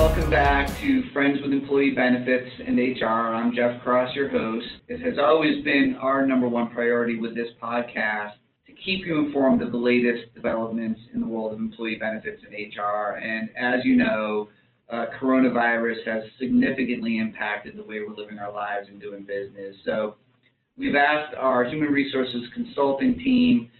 welcome back to Friends with Employee Benefits and HR. I'm Jeff Cross, your host. It has always been our number one priority with this podcast to keep you informed of the latest developments in the world of employee benefits and HR. And as you know, uh, coronavirus has significantly impacted the way we're living our lives and doing business. So we've asked our human resources consulting team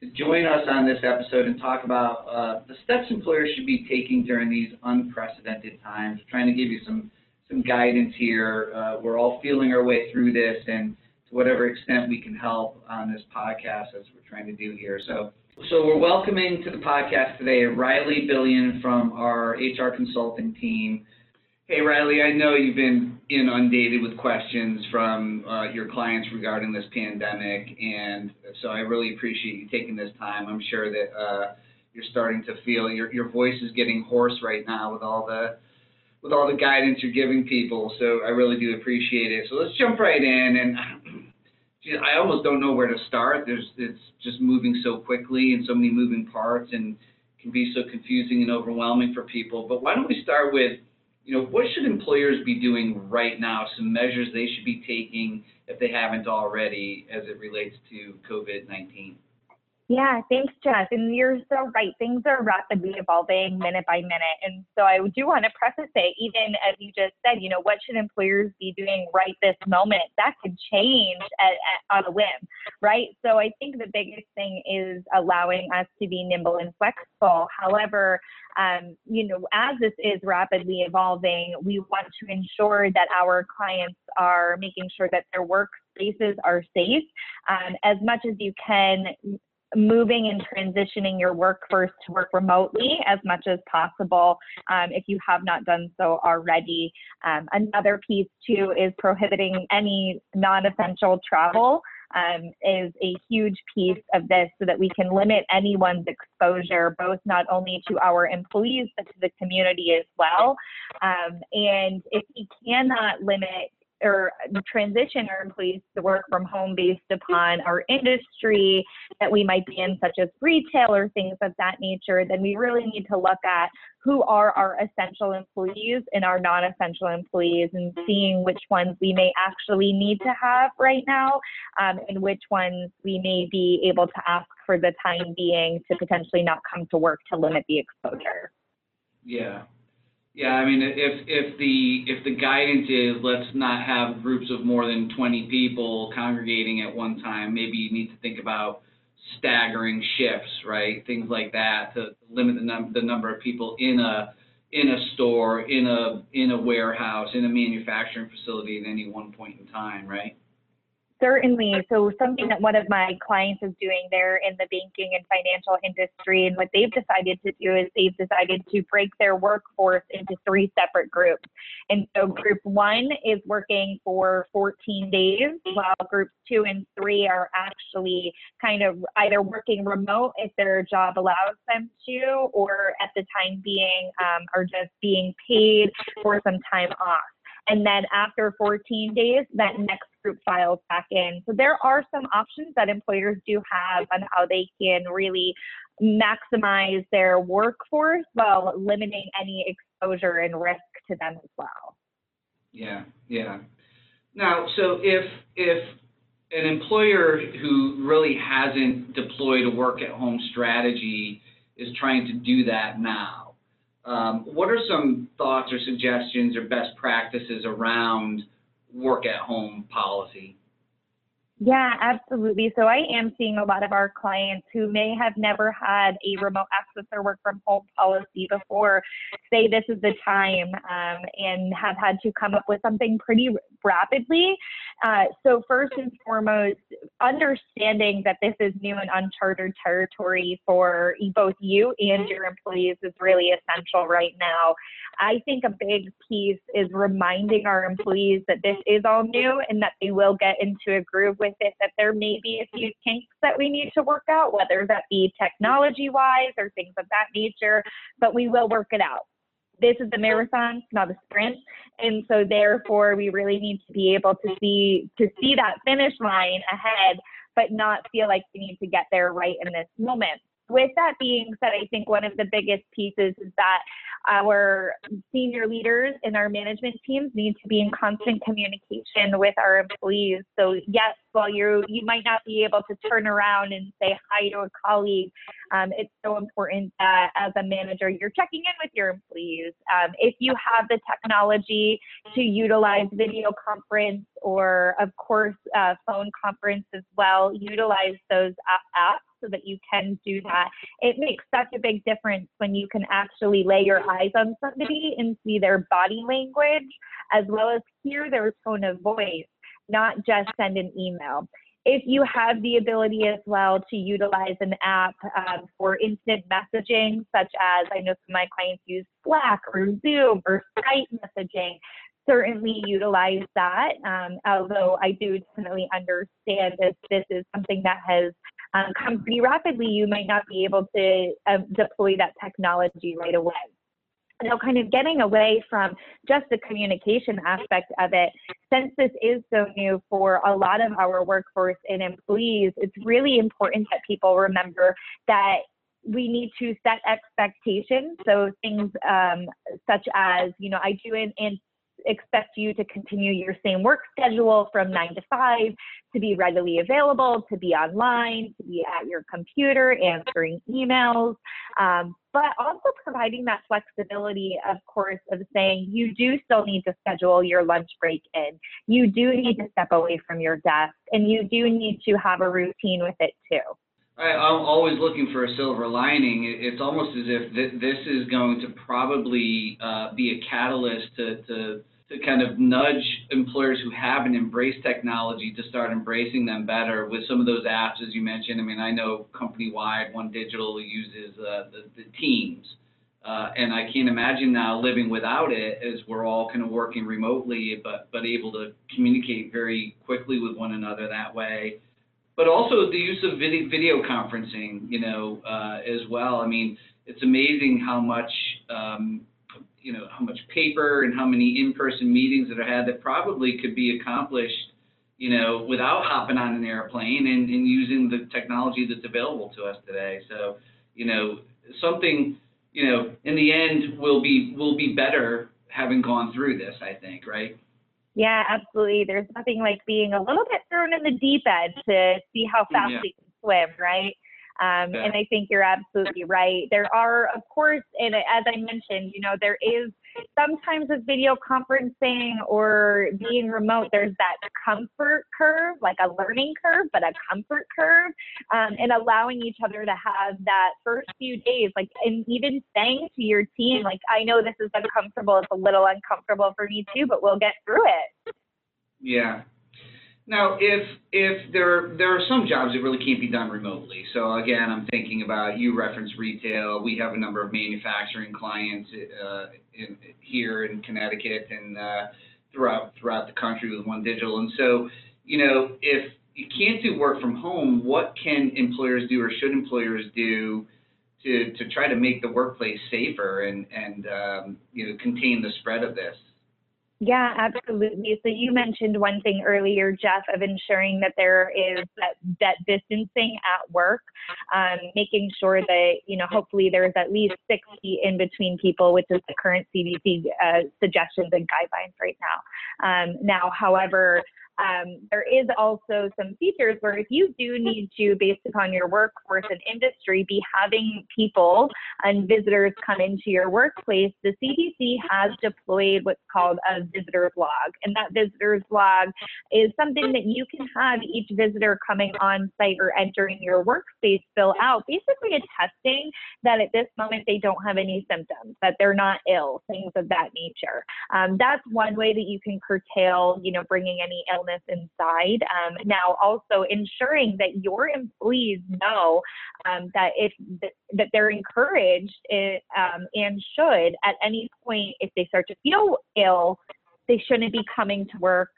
to join us on this episode and talk about uh, the steps employers should be taking during these unprecedented times. Trying to give you some some guidance here. Uh, we're all feeling our way through this, and to whatever extent we can help on this podcast, as we're trying to do here. So, so we're welcoming to the podcast today Riley Billion from our HR consulting team. Hey, Riley, I know you've been inundated with questions from uh, your clients regarding this pandemic, and so I really appreciate you taking this time. I'm sure that uh, you're starting to feel your your voice is getting hoarse right now with all the with all the guidance you're giving people. So I really do appreciate it. So let's jump right in, and I almost don't know where to start. There's it's just moving so quickly and so many moving parts, and can be so confusing and overwhelming for people. But why don't we start with you know, what should employers be doing right now? Some measures they should be taking if they haven't already as it relates to COVID 19. Yeah, thanks, Jeff. And you're so right. Things are rapidly evolving minute by minute. And so I do want to preface it, even as you just said, you know, what should employers be doing right this moment? That could change at, at, on a whim, right? So I think the biggest thing is allowing us to be nimble and flexible. However, um, you know, as this is rapidly evolving, we want to ensure that our clients are making sure that their workspaces are safe um, as much as you can moving and transitioning your workforce to work remotely as much as possible um, if you have not done so already. Um, another piece too is prohibiting any non-essential travel um, is a huge piece of this so that we can limit anyone's exposure, both not only to our employees, but to the community as well. Um, and if we cannot limit or transition our employees to work from home based upon our industry that we might be in, such as retail or things of that nature, then we really need to look at who are our essential employees and our non essential employees and seeing which ones we may actually need to have right now um, and which ones we may be able to ask for the time being to potentially not come to work to limit the exposure. Yeah, yeah, I mean, if if the if the guidance is let's not have groups of more than 20 people congregating at one time, maybe you need to think about staggering shifts, right? Things like that to limit the num- the number of people in a in a store, in a in a warehouse, in a manufacturing facility at any one point in time, right? Certainly. So something that one of my clients is doing there in the banking and financial industry, and what they've decided to do is they've decided to break their workforce into three separate groups. And so group one is working for 14 days, while groups two and three are actually kind of either working remote if their job allows them to, or at the time being um, are just being paid for some time off. And then after 14 days, that next group files back in. So there are some options that employers do have on how they can really maximize their workforce while limiting any exposure and risk to them as well. Yeah, yeah. Now, so if if an employer who really hasn't deployed a work at home strategy is trying to do that now, um, what are some thoughts or suggestions or best practices around work at home policy? Yeah, absolutely. So I am seeing a lot of our clients who may have never had a remote access or work from home policy before say this is the time um, and have had to come up with something pretty rapidly. Uh, so first and foremost, understanding that this is new and uncharted territory for both you and your employees is really essential right now. I think a big piece is reminding our employees that this is all new and that they will get into a groove with that there may be a few kinks that we need to work out, whether that be technology wise or things of that nature, but we will work it out. This is a marathon, not a sprint. And so therefore we really need to be able to see to see that finish line ahead, but not feel like we need to get there right in this moment with that being said, I think one of the biggest pieces is that our senior leaders and our management teams need to be in constant communication with our employees. So yes, while you you might not be able to turn around and say hi to a colleague, um, it's so important that as a manager you're checking in with your employees. Um, if you have the technology to utilize video conference or of course uh, phone conference as well, utilize those apps so that you can do that. It makes such a big difference when you can actually lay your eyes on somebody and see their body language as well as hear their tone of voice, not just send an email. If you have the ability as well to utilize an app um, for instant messaging, such as I know some of my clients use Slack or Zoom or Skype messaging, certainly utilize that. Um, although I do definitely understand that this is something that has um, come pretty rapidly, you might not be able to um, deploy that technology right away. Now, kind of getting away from just the communication aspect of it, since this is so new for a lot of our workforce and employees, it's really important that people remember that we need to set expectations. So things um, such as, you know, I do an, expect you to continue your same work schedule from nine to five, to be readily available, to be online, to be at your computer, answering emails, um, but also providing that flexibility, of course, of saying you do still need to schedule your lunch break in. You do need to step away from your desk, and you do need to have a routine with it too. I, I'm always looking for a silver lining. It's almost as if th- this is going to probably uh, be a catalyst to, to to kind of nudge employers who haven't embraced technology to start embracing them better with some of those apps, as you mentioned. I mean, I know company wide, One Digital uses uh, the, the Teams. Uh, and I can't imagine now living without it as we're all kind of working remotely, but, but able to communicate very quickly with one another that way. But also the use of video, video conferencing, you know, uh, as well. I mean, it's amazing how much um, you know, how much paper and how many in-person meetings that are had that probably could be accomplished, you know, without hopping on an airplane and, and using the technology that's available to us today. So, you know, something, you know, in the end will be will be better having gone through this, I think, right? Yeah, absolutely. There's nothing like being a little bit thrown in the deep end to see how fast yeah. you can swim, right? Um, yeah. And I think you're absolutely right. There are, of course, and as I mentioned, you know, there is sometimes with video conferencing or being remote, there's that comfort curve, like a learning curve, but a comfort curve, um, and allowing each other to have that first few days, like, and even saying to your team, like, I know this is uncomfortable, it's a little uncomfortable for me too, but we'll get through it. Yeah, now, if if there there are some jobs that really can't be done remotely. So again, I'm thinking about you reference retail. We have a number of manufacturing clients uh, in, here in Connecticut and uh, throughout throughout the country with One Digital. And so, you know, if you can't do work from home, what can employers do or should employers do to to try to make the workplace safer and and um, you know contain the spread of this? Yeah, absolutely. So you mentioned one thing earlier, Jeff, of ensuring that there is that, that distancing at work, um, making sure that, you know, hopefully there's at least six feet in between people, which is the current CDC uh, suggestions and guidelines right now. Um, now, however, um, there is also some features where if you do need to, based upon your workforce and industry, be having people and visitors come into your workplace, the CDC has deployed what's called a visitor log. And that visitor's log is something that you can have each visitor coming on site or entering your workspace fill out, basically attesting that at this moment they don't have any symptoms, that they're not ill, things of that nature. Um, that's one way that you can curtail, you know, bringing any illness inside. Um, now, also ensuring that your employees know um, that if that they're encouraged eh, um, and should at any point, if they start to feel ill, they shouldn't be coming to work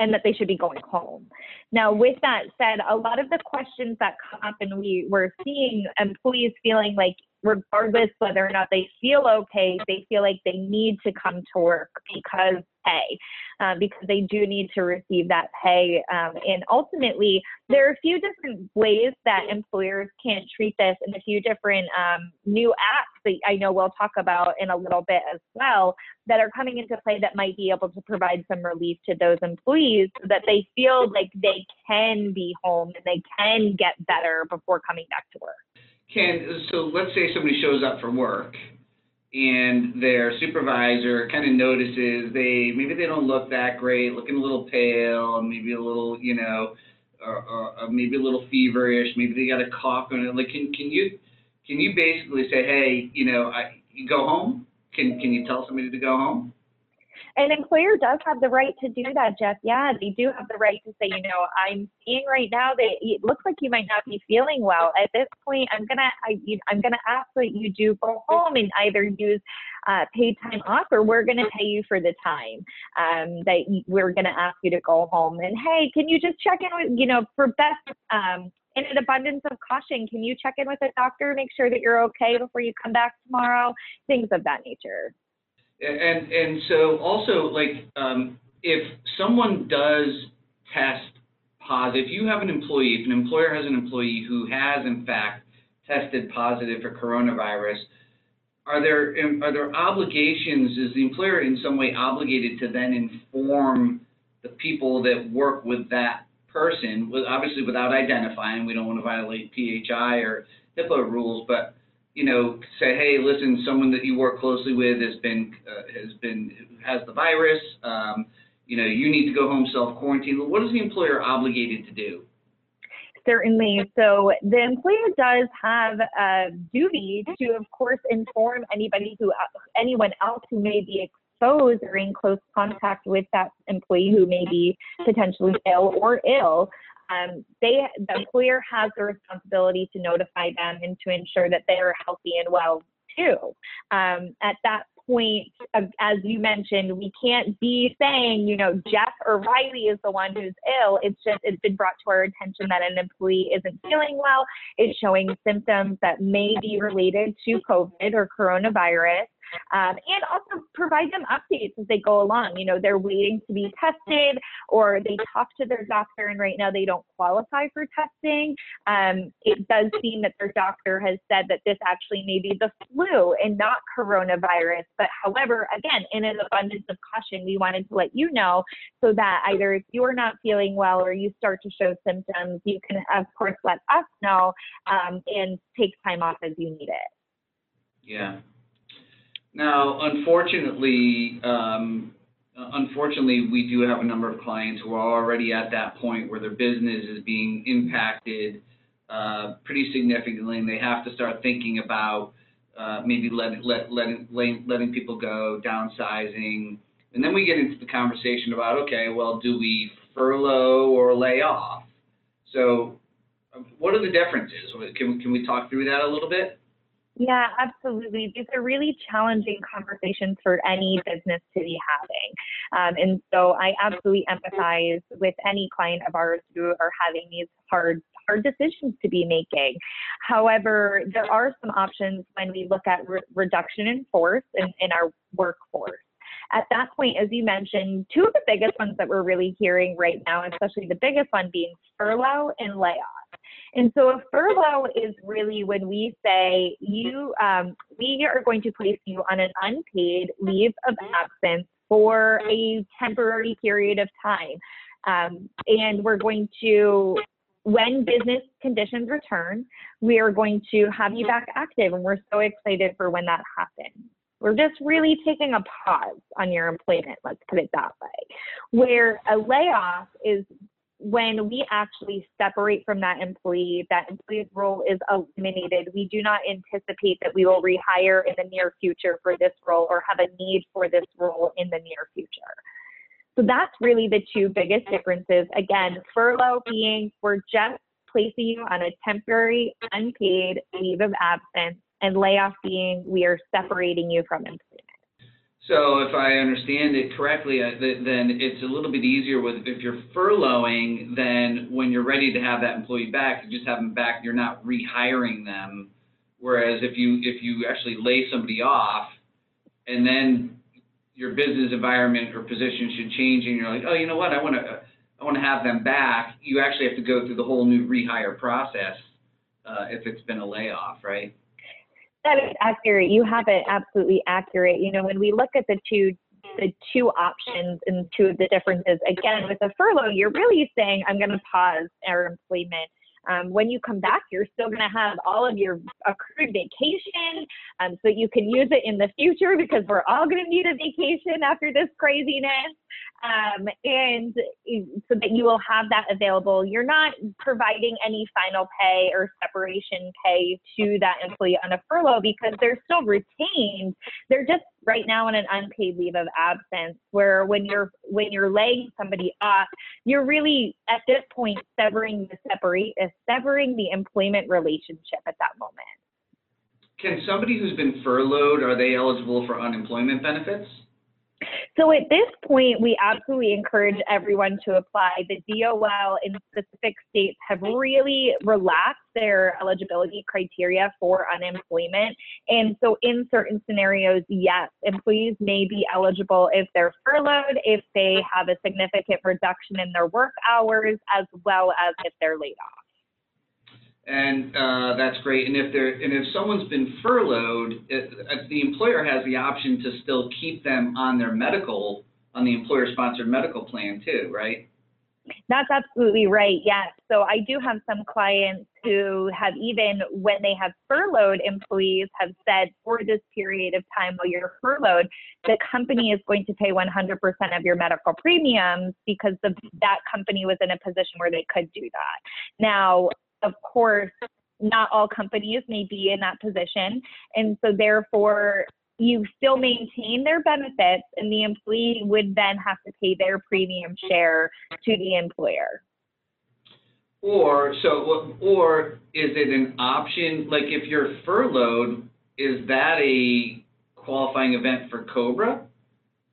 and that they should be going home. Now, with that said, a lot of the questions that come up, and we were seeing employees feeling like, regardless whether or not they feel okay, they feel like they need to come to work because pay um, because they do need to receive that pay. Um, and ultimately, there are a few different ways that employers can treat this and a few different um, new apps that I know we'll talk about in a little bit as well that are coming into play that might be able to provide some relief to those employees so that they feel like they can be home and they can get better before coming back to work. Can, so let's say somebody shows up for work and their supervisor kind of notices they, maybe they don't look that great, looking a little pale, maybe a little, you know, or, or, or maybe a little feverish, maybe they got a cough on it. Like, can, can you, can you basically say, hey, you know, I, you go home? Can, can you tell somebody to go home? An employer does have the right to do that, Jeff. Yeah, they do have the right to say, you know, I'm seeing right now that it looks like you might not be feeling well. At this point, I'm gonna, I, you, I'm gonna ask that you do go home and either use uh, paid time off, or we're gonna pay you for the time um, that we're gonna ask you to go home. And hey, can you just check in with, you know, for best um, in an abundance of caution, can you check in with a doctor, make sure that you're okay before you come back tomorrow? Things of that nature. And and so also like um, if someone does test positive, if you have an employee, if an employer has an employee who has in fact tested positive for coronavirus, are there are there obligations? Is the employer in some way obligated to then inform the people that work with that person, with obviously without identifying? We don't want to violate PHI or HIPAA rules, but you know, say, hey, listen, someone that you work closely with has been uh, has been has the virus. Um, you know, you need to go home self quarantine. What is the employer obligated to do? Certainly. So the employer does have a duty to, of course, inform anybody who anyone else who may be exposed or in close contact with that employee who may be potentially ill or ill um, they the employer has the responsibility to notify them and to ensure that they are healthy and well too. Um, at that point, as you mentioned, we can't be saying, you know, Jeff or Riley is the one who's ill. It's just it's been brought to our attention that an employee isn't feeling well, is showing symptoms that may be related to COVID or coronavirus um, and also provide them updates as they go along. You know, they're waiting to be tested or they talk to their doctor and right now they don't qualify for testing. Um, it does seem that their doctor has said that this actually may be the flu and not coronavirus. But however, again, in an abundance of caution, we wanted to let you know so that either if you're not feeling well or you start to show symptoms, you can, of course, let us know um, and take time off as you need it. Yeah, now, unfortunately, um, unfortunately, we do have a number of clients who are already at that point where their business is being impacted uh, pretty significantly, and they have to start thinking about uh, maybe let, let, letting, letting people go, downsizing. And then we get into the conversation about, okay, well, do we furlough or lay off? So, what are the differences? Can, can we talk through that a little bit? Yeah, absolutely. These are really challenging conversations for any business to be having. Um, and so I absolutely empathize with any client of ours who are having these hard, hard decisions to be making. However, there are some options when we look at re- reduction in force in, in our workforce at that point, as you mentioned, two of the biggest ones that we're really hearing right now, especially the biggest one being furlough and layoff. And so a furlough is really when we say you, um, we are going to place you on an unpaid leave of absence for a temporary period of time. Um, and we're going to, when business conditions return, we are going to have you back active. And we're so excited for when that happens. We're just really taking a pause on your employment, let's put it that way. Where a layoff is when we actually separate from that employee, that employee's role is eliminated. We do not anticipate that we will rehire in the near future for this role or have a need for this role in the near future. So that's really the two biggest differences. Again, furlough being we're just placing you on a temporary unpaid leave of absence, and layoff being we are separating you from employment. So if I understand it correctly, uh, then it's a little bit easier with if you're furloughing, then when you're ready to have that employee back, you just have them back. You're not rehiring them. Whereas if you if you actually lay somebody off, and then your business environment or position should change and you're like, oh, you know what, I want to, I want to have them back, you actually have to go through the whole new rehire process, uh, if it's been a layoff, right? That is accurate. You have it absolutely accurate. You know, when we look at the two the two options and two of the differences, again, with a furlough, you're really saying, I'm going to pause our employment. Um, when you come back, you're still going to have all of your accrued vacation um, so you can use it in the future because we're all going to need a vacation after this craziness um, and so that you will have that available. You're not providing any final pay or separation pay to that employee on a furlough because they're still retained. They're just right now on an unpaid leave of absence. Where when you're when you're laying somebody off, you're really at this point severing the separate uh, severing the employment relationship at that moment. Can somebody who's been furloughed, are they eligible for unemployment benefits? So at this point, we absolutely encourage everyone to apply. The DOL in specific states have really relaxed their eligibility criteria for unemployment. And so in certain scenarios, yes, employees may be eligible if they're furloughed, if they have a significant reduction in their work hours, as well as if they're laid off. And uh, that's great. And if they're and if someone's been furloughed, it, uh, the employer has the option to still keep them on their medical on the employer-sponsored medical plan too, right? That's absolutely right. Yes. So I do have some clients who have even when they have furloughed employees have said for this period of time while you're furloughed, the company is going to pay 100% of your medical premiums because the, that company was in a position where they could do that. Now, of course, not all companies may be in that position. And so therefore, you still maintain their benefits and the employee would then have to pay their premium share to the employer. Or so or is it an option like if you're furloughed, is that a qualifying event for COBRA?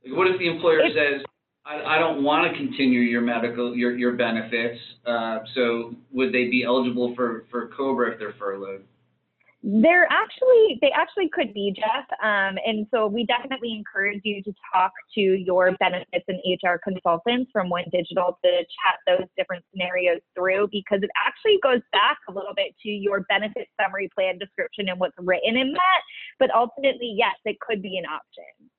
What if the employer if, says, I, I don't want to continue your medical, your, your benefits. Uh, so would they be eligible for, for COBRA if they're furloughed? They're actually, they actually could be, Jeff. Um, and so we definitely encourage you to talk to your benefits and HR consultants from One Digital to chat those different scenarios through because it actually goes back a little bit to your benefit summary plan description and what's written in that. But ultimately, yes, it could be an option.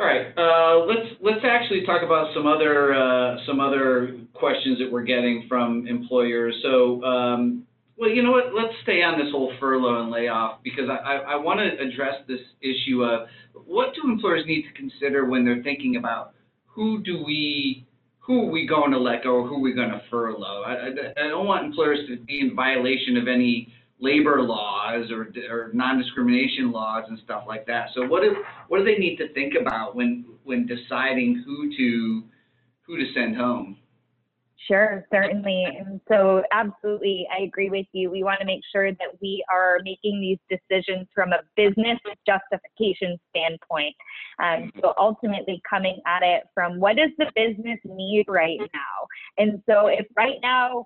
All right, uh, let's let's actually talk about some other uh, some other questions that we're getting from employers. So, um, well, you know what? Let's stay on this whole furlough and layoff because I, I, I want to address this issue of what do employers need to consider when they're thinking about who do we who are we going to let go or who are we going to furlough? I, I, I don't want employers to be in violation of any labor laws or, or non-discrimination laws and stuff like that. So what do what do they need to think about when when deciding who to who to send home? Sure, certainly. And so, absolutely, I agree with you. We want to make sure that we are making these decisions from a business justification standpoint. Um, so, ultimately, coming at it from what does the business need right now? And so, if right now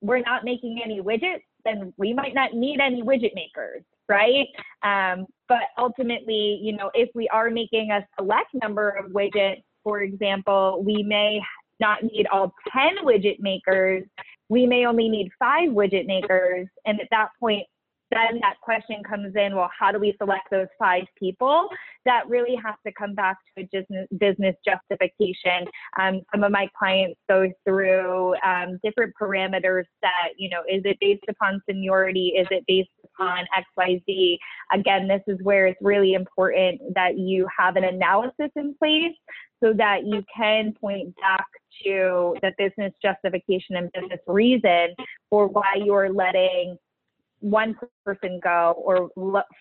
we're not making any widgets, then we might not need any widget makers, right? Um, but ultimately, you know, if we are making a select number of widgets, for example, we may not need all 10 widget makers. We may only need five widget makers. And at that point, then that question comes in well how do we select those five people? That really has to come back to a business, justification. Um, some of my clients go through um, different parameters that you know is it based upon seniority? Is it based upon xyz again this is where it's really important that you have an analysis in place so that you can point back to the business justification and business reason for why you're letting one person go or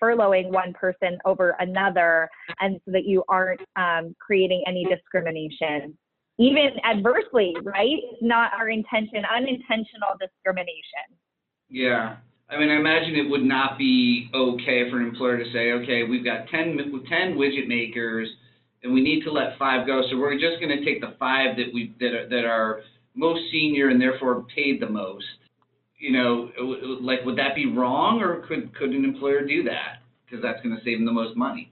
furloughing one person over another, and so that you aren't um, creating any discrimination, even adversely, right? It's not our intention, unintentional discrimination. Yeah. I mean, I imagine it would not be okay for an employer to say, okay, we've got 10, 10 widget makers and we need to let five go. So we're just going to take the five that we that are, that are most senior and therefore paid the most you know, like would that be wrong, or could could an employer do that because that's going to save them the most money?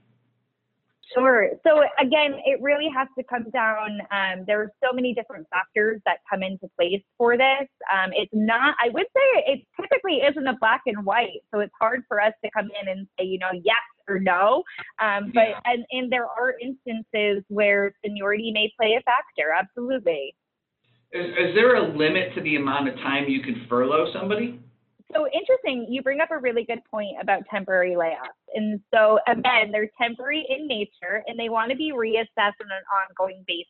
Sure. So again, it really has to come down. Um, there are so many different factors that come into place for this. Um, it's not. I would say it typically isn't a black and white. So it's hard for us to come in and say, you know, yes or no. Um, but Yeah. and, and there are instances where seniority may play a factor. Absolutely. Is, is there a limit to the amount of time you can furlough somebody? So interesting. You bring up a really good point about temporary layoffs. And so again, they're temporary in nature and they want to be reassessed on an ongoing basis.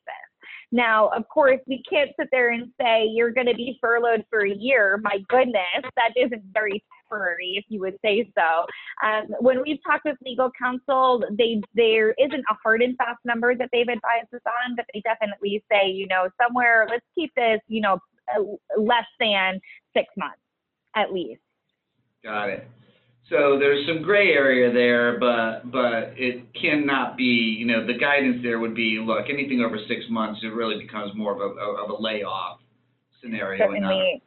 Now, of course, we can't sit there and say you're going to be furloughed for a year. My goodness, that isn't very temporary, if you would say so. Um, when we've talked with legal counsel, they there isn't a hard and fast number that they've advised us on, but they definitely say, you know, somewhere let's keep this, you know, less than six months at least. Got it. So there's some gray area there, but, but it cannot be, you know, the guidance there would be, look, anything over six months, it really becomes more of a, of a layoff scenario. Certainly.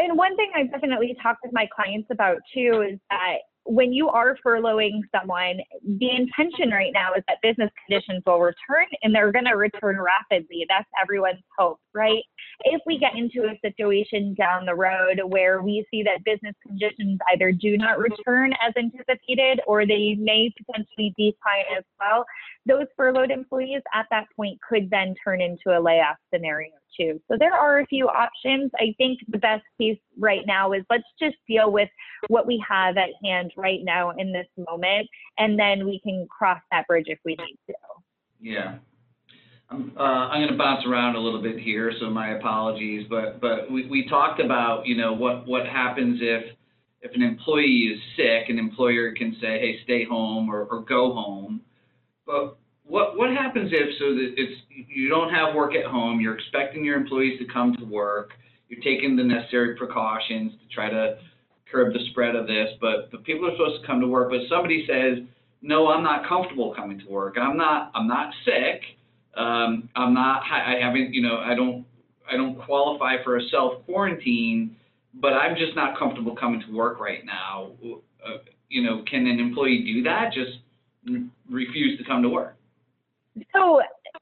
And one thing I've definitely talked with my clients about too is that when you are furloughing someone, the intention right now is that business conditions will return and they're going to return rapidly. That's everyone's hope, right? If we get into a situation down the road where we see that business conditions either do not return as anticipated or they may potentially decline as well, those furloughed employees at that point could then turn into a layoff scenario too. So there are a few options. I think the best case right now is let's just deal with what we have at hand right now in this moment, and then we can cross that bridge if we need to. Yeah. I'm, uh, I'm gonna bounce around a little bit here, so my apologies, but, but we, we talked about, you know, what, what happens if, if an employee is sick, an employer can say, hey, stay home or, or go home. But what, what happens if, so that it's, you don't have work at home, you're expecting your employees to come to work, you're taking the necessary precautions to try to curb the spread of this, but, but people are supposed to come to work, but somebody says, no, I'm not comfortable coming to work, I'm not, I'm not sick, um, I'm not, I haven't, you know, I don't, I don't qualify for a self quarantine, but I'm just not comfortable coming to work right now. Uh, you know, can an employee do that? Just refuse to come to work? So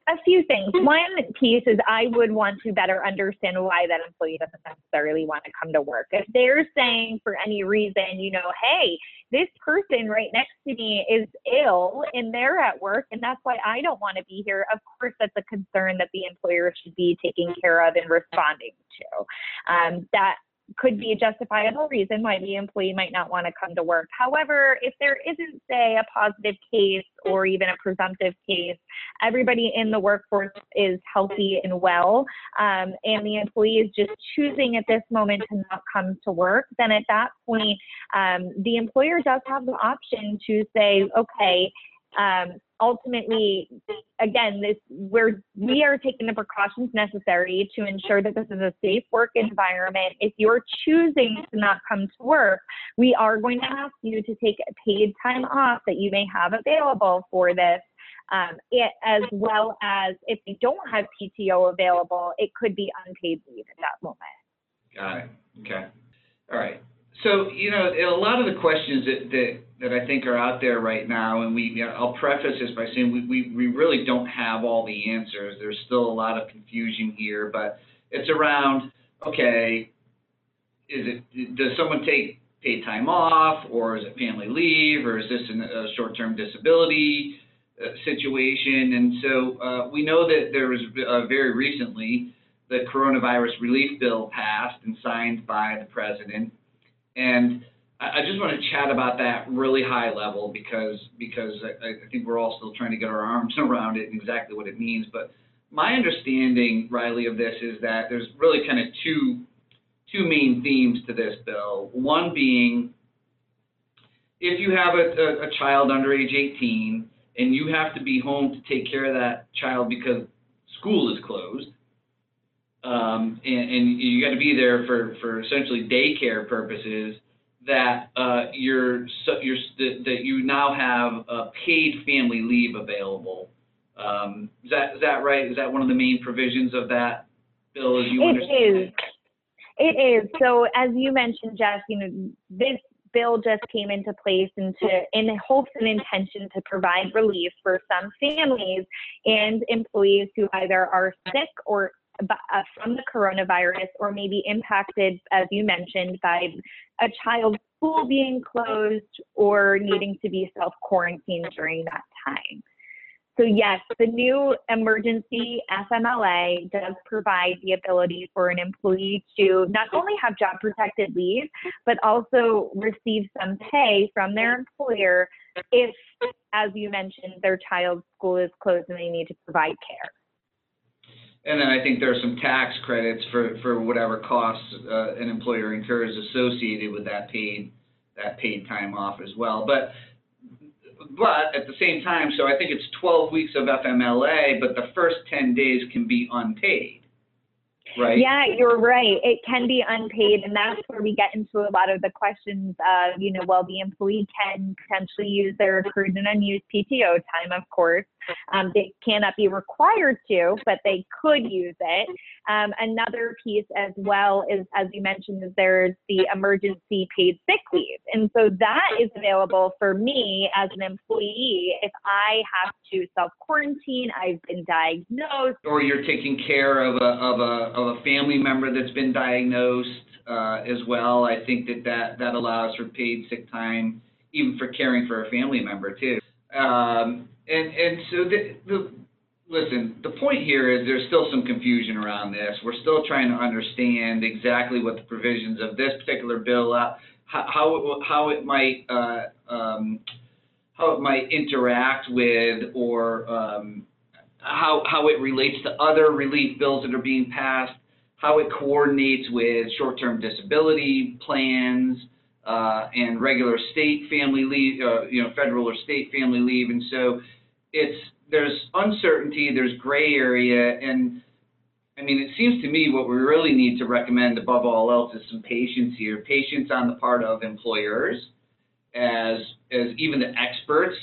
a few things. One piece is I would want to better understand why that employee doesn't necessarily want to come to work. If they're saying for any reason, you know, hey, this person right next to me is ill and they're at work and that's why I don't want to be here, of course that's a concern that the employer should be taking care of and responding to. Um, that could be a justifiable reason why the employee might not want to come to work. However, if there isn't, say, a positive case or even a presumptive case, everybody in the workforce is healthy and well, um, and the employee is just choosing at this moment to not come to work, then at that point, um, the employer does have the option to say, okay, um, ultimately, again, this we're we are taking the precautions necessary to ensure that this is a safe work environment. If you're choosing to not come to work, we are going to ask you to take paid time off that you may have available for this. Um, it, as well as if you don't have PTO available, it could be unpaid leave at that moment. Got it. Okay. All right. So, you know, a lot of the questions that, that, that I think are out there right now, and we, I'll preface this by saying we, we, we really don't have all the answers. There's still a lot of confusion here, but it's around, okay, is it, does someone take paid time off, or is it family leave, or is this a short-term disability uh, situation? And so, uh, we know that there was, uh, very recently, the coronavirus relief bill passed and signed by the president. And I, just want to chat about that really high level because, because I, I think we're all still trying to get our arms around it and exactly what it means. But my understanding, Riley, of this is that there's really kind of two, two main themes to this bill. One being, if you have a, a, a child under age 18 and you have to be home to take care of that child because school is closed, um, and, and you got to be there for, for essentially daycare purposes, that uh, you're, so, you're that, that you now have uh, paid family leave available. Um, is that is that right? Is that one of the main provisions of that bill, as you It understand is. It is. So as you mentioned, Jeff, you know, this bill just came into place and to, in hopes and intention to provide relief for some families and employees who either are sick or Uh, from the coronavirus or maybe impacted, as you mentioned, by a child's school being closed or needing to be self quarantined during that time. So yes, the new emergency FMLA does provide the ability for an employee to not only have job protected leave, but also receive some pay from their employer if, as you mentioned, their child's school is closed and they need to provide care. And then I think there are some tax credits for, for whatever costs uh, an employer incurs associated with that paid that paid time off as well. But but at the same time, so I think it's 12 weeks of FMLA, but the first 10 days can be unpaid, right? Yeah, you're right. It can be unpaid, and that's where we get into a lot of the questions of, you know, well, the employee can potentially use their accrued and unused PTO time, of course, um, they cannot be required to, but they could use it. Um, another piece as well is, as you mentioned, is there's the emergency paid sick leave. And so that is available for me as an employee if I have to self quarantine, I've been diagnosed. Or you're taking care of a, of a, of a family member that's been diagnosed uh, as well. I think that, that that allows for paid sick time, even for caring for a family member too. Um, and and so the, the listen, the point here is there's still some confusion around this. We're still trying to understand exactly what the provisions of this particular bill, uh, how how it might uh, um, how it might interact with or um, how how it relates to other relief bills that are being passed, how it coordinates with short-term disability plans. Uh, and regular state family leave, uh, you know, federal or state family leave, and so it's there's uncertainty, there's gray area, and I mean, it seems to me what we really need to recommend above all else is some patience here. Patience on the part of employers, as as even the experts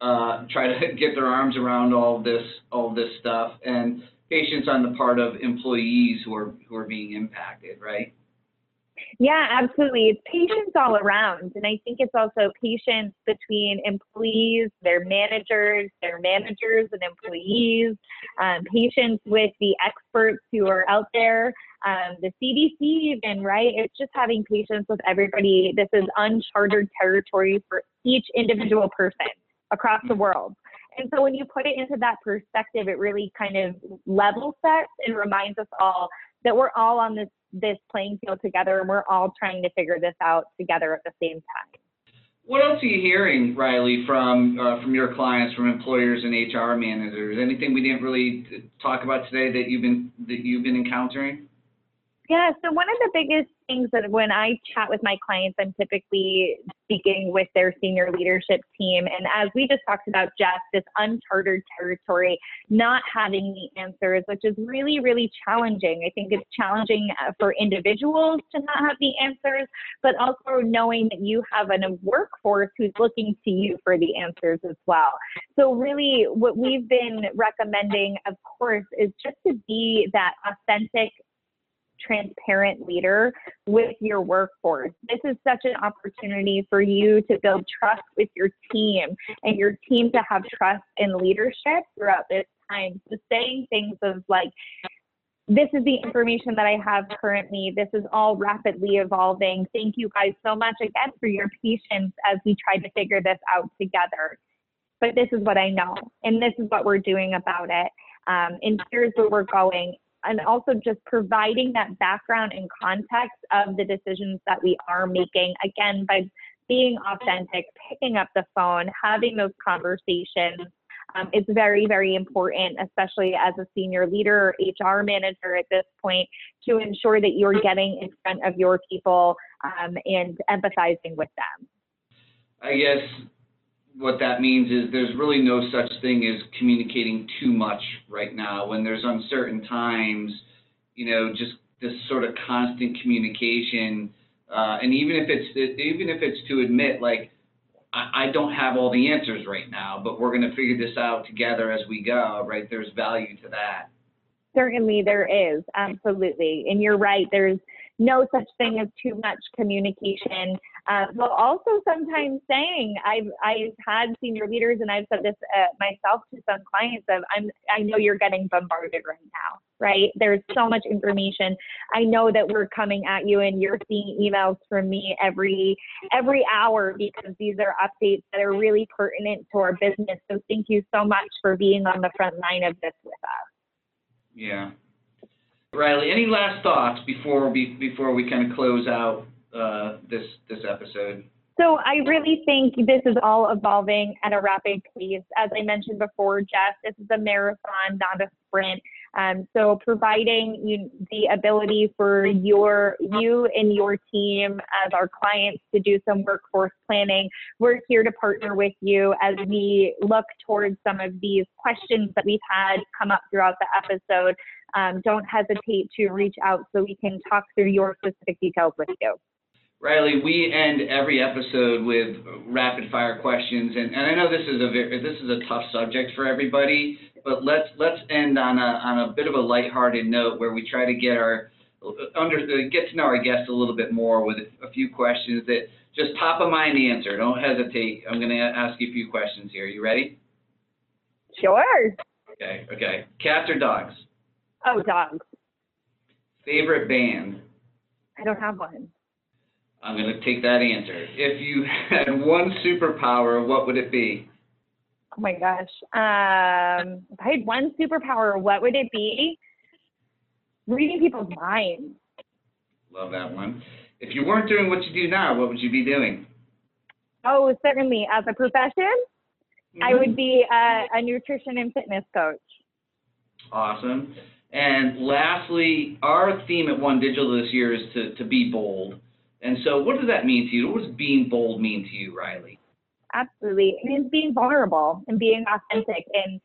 uh, try to get their arms around all this all this stuff, and patience on the part of employees who are who are being impacted, right? Yeah, absolutely. It's patience all around. And I think it's also patience between employees, their managers, their managers and employees, um, patience with the experts who are out there, um, the CDC, even, right? It's just having patience with everybody. This is uncharted territory for each individual person across the world. And so when you put it into that perspective, it really kind of level sets and reminds us all that we're all on this this playing field together and we're all trying to figure this out together at the same time. What else are you hearing, Riley, from uh, from your clients, from employers and HR managers? Anything we didn't really talk about today that you've been that you've been encountering? Yeah, so one of the biggest things that when I chat with my clients, I'm typically speaking with their senior leadership team. And as we just talked about, Jeff, this uncharted territory, not having the answers, which is really, really challenging. I think it's challenging uh, for individuals to not have the answers, but also knowing that you have a workforce who's looking to you for the answers as well. So, really, what we've been recommending, of course, is just to be that authentic transparent leader with your workforce. This is such an opportunity for you to build trust with your team and your team to have trust in leadership throughout this time. So saying things of like, this is the information that I have currently. This is all rapidly evolving. Thank you guys so much again for your patience as we try to figure this out together. But this is what I know, and this is what we're doing about it. Um, and here's where we're going and also just providing that background and context of the decisions that we are making, again, by being authentic, picking up the phone, having those conversations. Um, it's very, very important, especially as a senior leader or HR manager at this point, to ensure that you're getting in front of your people um, and empathizing with them. I guess what that means is there's really no such thing as communicating too much right now. When there's uncertain times you know just this sort of constant communication uh, and even if it's even if it's to admit like I, I don't have all the answers right now but we're going to figure this out together as we go right? There's value to that. Certainly there is absolutely. And you're right there's no such thing as too much communication. Uh, also sometimes saying, I've, I've had senior leaders and I've said this uh, myself to some clients of, I'm, I know you're getting bombarded right now, right? There's so much information. I know that we're coming at you and you're seeing emails from me every, every hour because these are updates that are really pertinent to our business. So thank you so much for being on the front line of this with us. Yeah. Riley, any last thoughts before we before we kind of close out uh, this this episode? So I really think this is all evolving at a rapid pace. As I mentioned before, Jeff, this is a marathon, not a sprint. Um, so providing you the ability for your you and your team as our clients to do some workforce planning. We're here to partner with you as we look towards some of these questions that we've had come up throughout the episode. Um, don't hesitate to reach out so we can talk through your specific details with you. Riley, we end every episode with rapid fire questions, and, and I know this is a very, this is a tough subject for everybody, but let's let's end on a on a bit of a lighthearted note where we try to get our under get to know our guests a little bit more with a, a few questions that just top of mind answer. Don't hesitate. I'm going to ask you a few questions here. You ready? Sure. Okay. Okay. Cats or dogs? Oh, dogs. Favorite band? I don't have one. I'm going to take that answer. If you had one superpower, what would it be? Oh my gosh. Um, if I had one superpower, what would it be? Reading people's minds. Love that one. If you weren't doing what you do now, what would you be doing? Oh, certainly. As a profession, mm-hmm. I would be a, a nutrition and fitness coach. Awesome. And lastly, our theme at One Digital this year is to, to be bold. And so, what does that mean to you? What does being bold mean to you, Riley? Absolutely. It means being vulnerable and being authentic and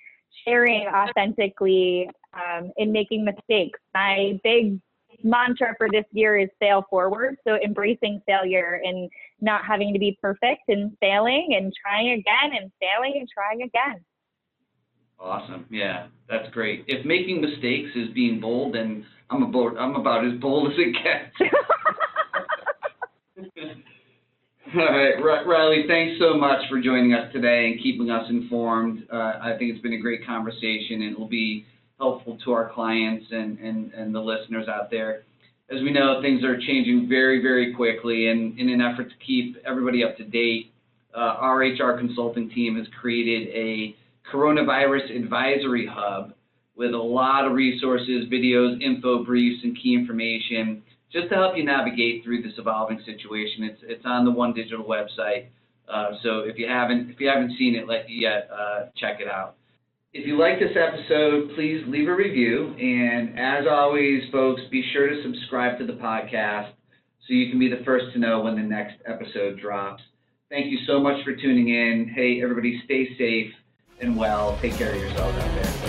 sharing authentically um, and making mistakes. My big mantra for this year is fail forward. So, embracing failure and not having to be perfect and failing and trying again and failing and trying again. Awesome. Yeah, that's great. If making mistakes is being bold, then I'm about I'm about as bold as it gets. All right, Riley, thanks so much for joining us today and keeping us informed. Uh, I think it's been a great conversation and it will be helpful to our clients and, and, and the listeners out there. As we know, things are changing very, very quickly, and in an effort to keep everybody up to date, uh, our HR consulting team has created a coronavirus advisory hub with a lot of resources, videos, info briefs, and key information just to help you navigate through this evolving situation. It's it's on the One Digital website. Uh, so if you haven't if you haven't seen it yet, uh, check it out. If you like this episode, please leave a review. And as always, folks, be sure to subscribe to the podcast so you can be the first to know when the next episode drops. Thank you so much for tuning in. Hey, everybody, stay safe and well. Take care of yourselves out there.